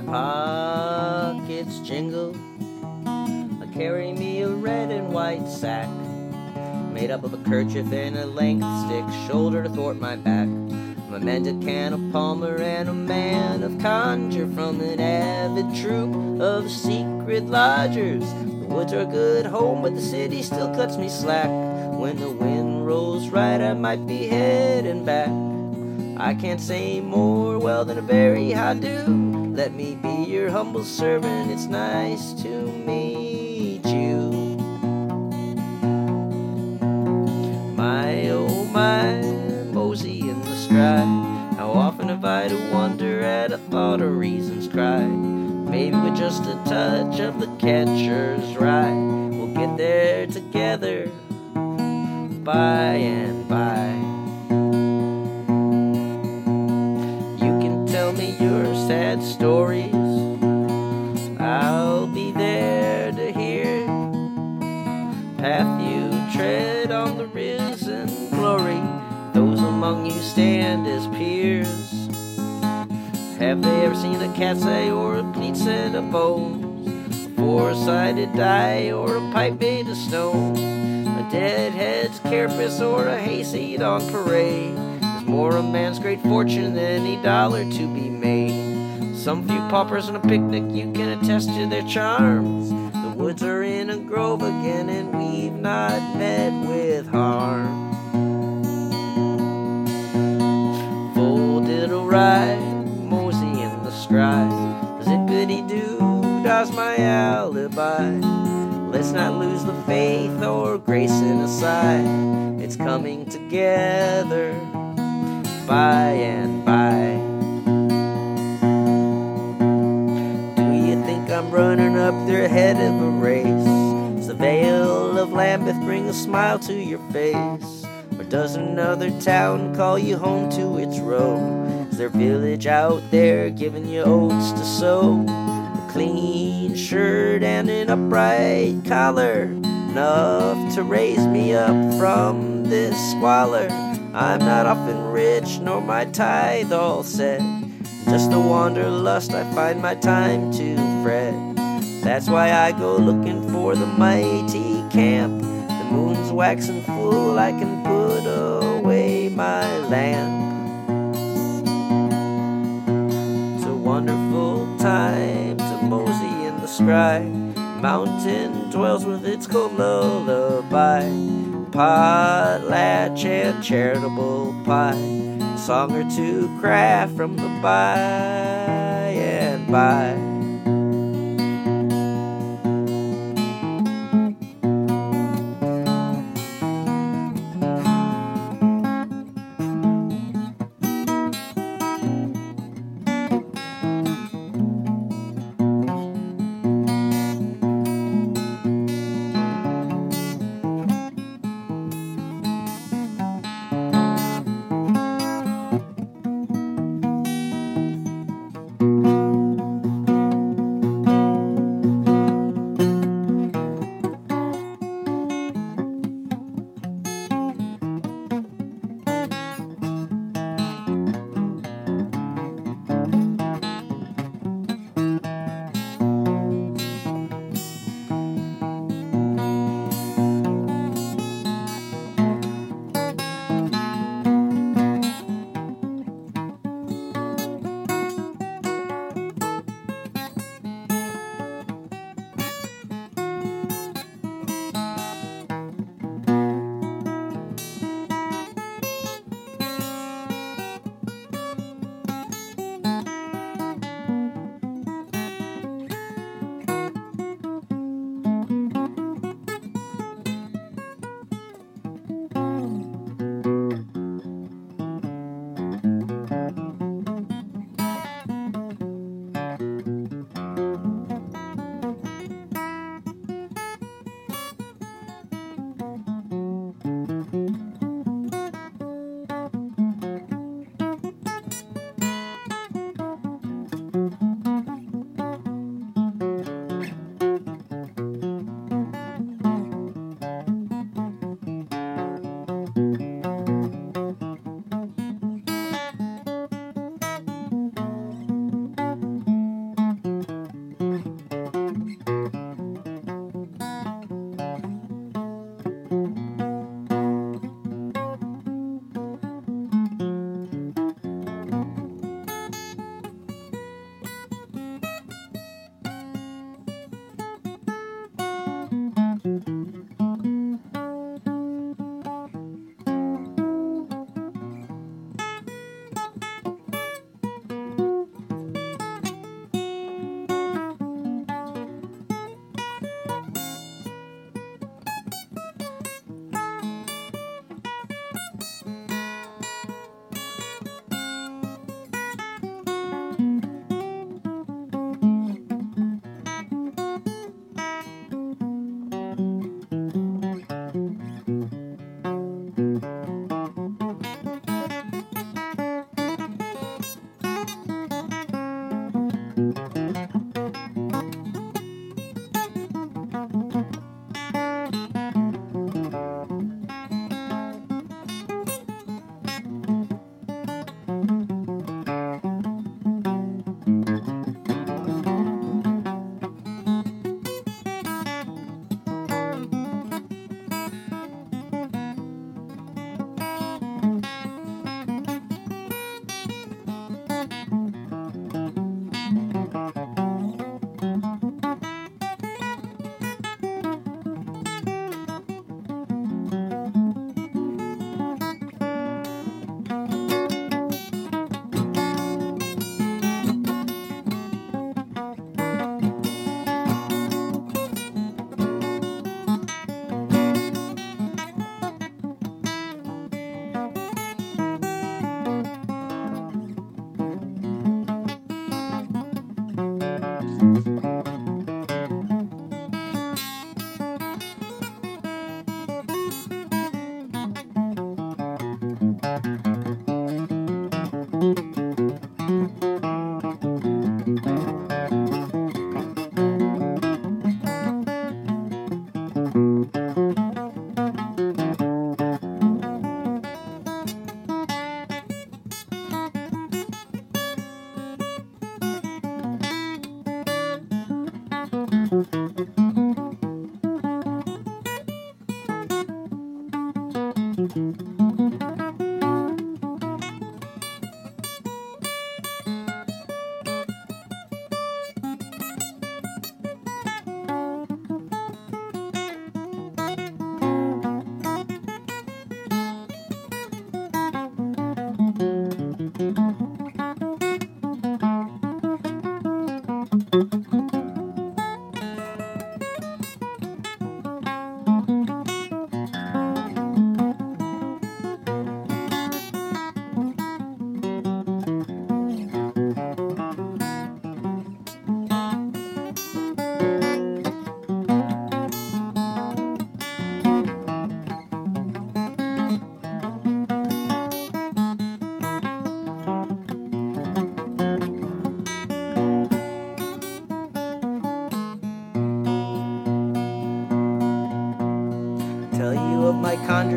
my pockets jingle. I carry me a red and white sack, made up of a kerchief and a length stick, shoulder to thwart my back. I'm a mendicant, a palmer, and a man of conjure from an avid troop of secret lodgers. The woods are a good home, but the city still cuts me slack. When the wind rolls right, I might be heading back. I can't say more well than a very how do. Let me be your humble servant. It's nice to meet you. My oh my, mosey in the stride. How often have I to wonder at a thought of reasons cry? Maybe with just a touch of the catcher's rye, we'll get there together by and by. Have they ever seen a cat's eye or a pizza of bones? Four-sided die or a pipe made of stone? A deadhead's carapace or a hayseed on parade? There's more a man's great fortune than any dollar to be made. Some few paupers on a picnic, you can attest to their charms. The woods are in a grove again, and we've not met with harm. Ride, mosey the stride. Zippity doo, does my alibi. Let's not lose the faith or grace in a sigh. It's coming together by and by. Do you think I'm running up there ahead of a race? Does the veil of Lambeth bring a smile to your face? Or does another town call you home to its row? There village out there giving you oats to sow? A clean shirt and an upright collar, enough to raise me up from this squalor. I'm not often rich, nor my tithe all set. Just a wanderlust, I find my time to fret. That's why I go looking for the mighty camp. The moon's waxing full, I can put away my lamp. Wonderful time to mosey in the scry. Mountain dwells with its cold lullaby. Potlatch and charitable pie. Song or two craft from the by and by.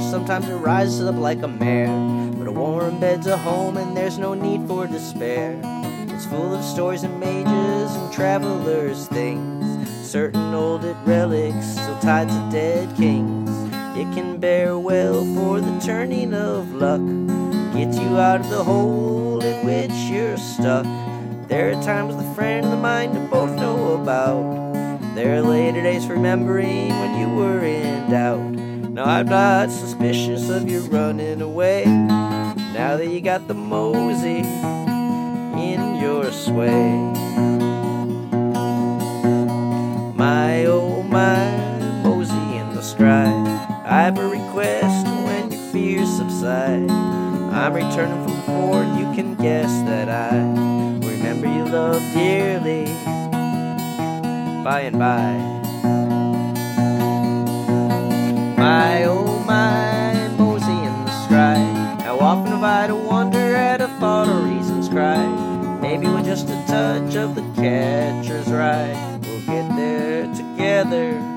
Sometimes it rises up like a mare. But a warm bed's a home, and there's no need for despair. It's full of stories and mages and travelers' things, certain old relics still tied to dead kings. It can bear well for the turning of luck, get you out of the hole in which you're stuck. There are times the friend of the mind to both know about. There are later days remembering when you were in doubt. No, I'm not suspicious of you running away. Now that you got the mosey in your sway. My oh my mosey in the stride. I have a request when your fears subside. I'm returning from and you can guess that I remember you love dearly by and by. touch of the catcher's right. We'll get there together.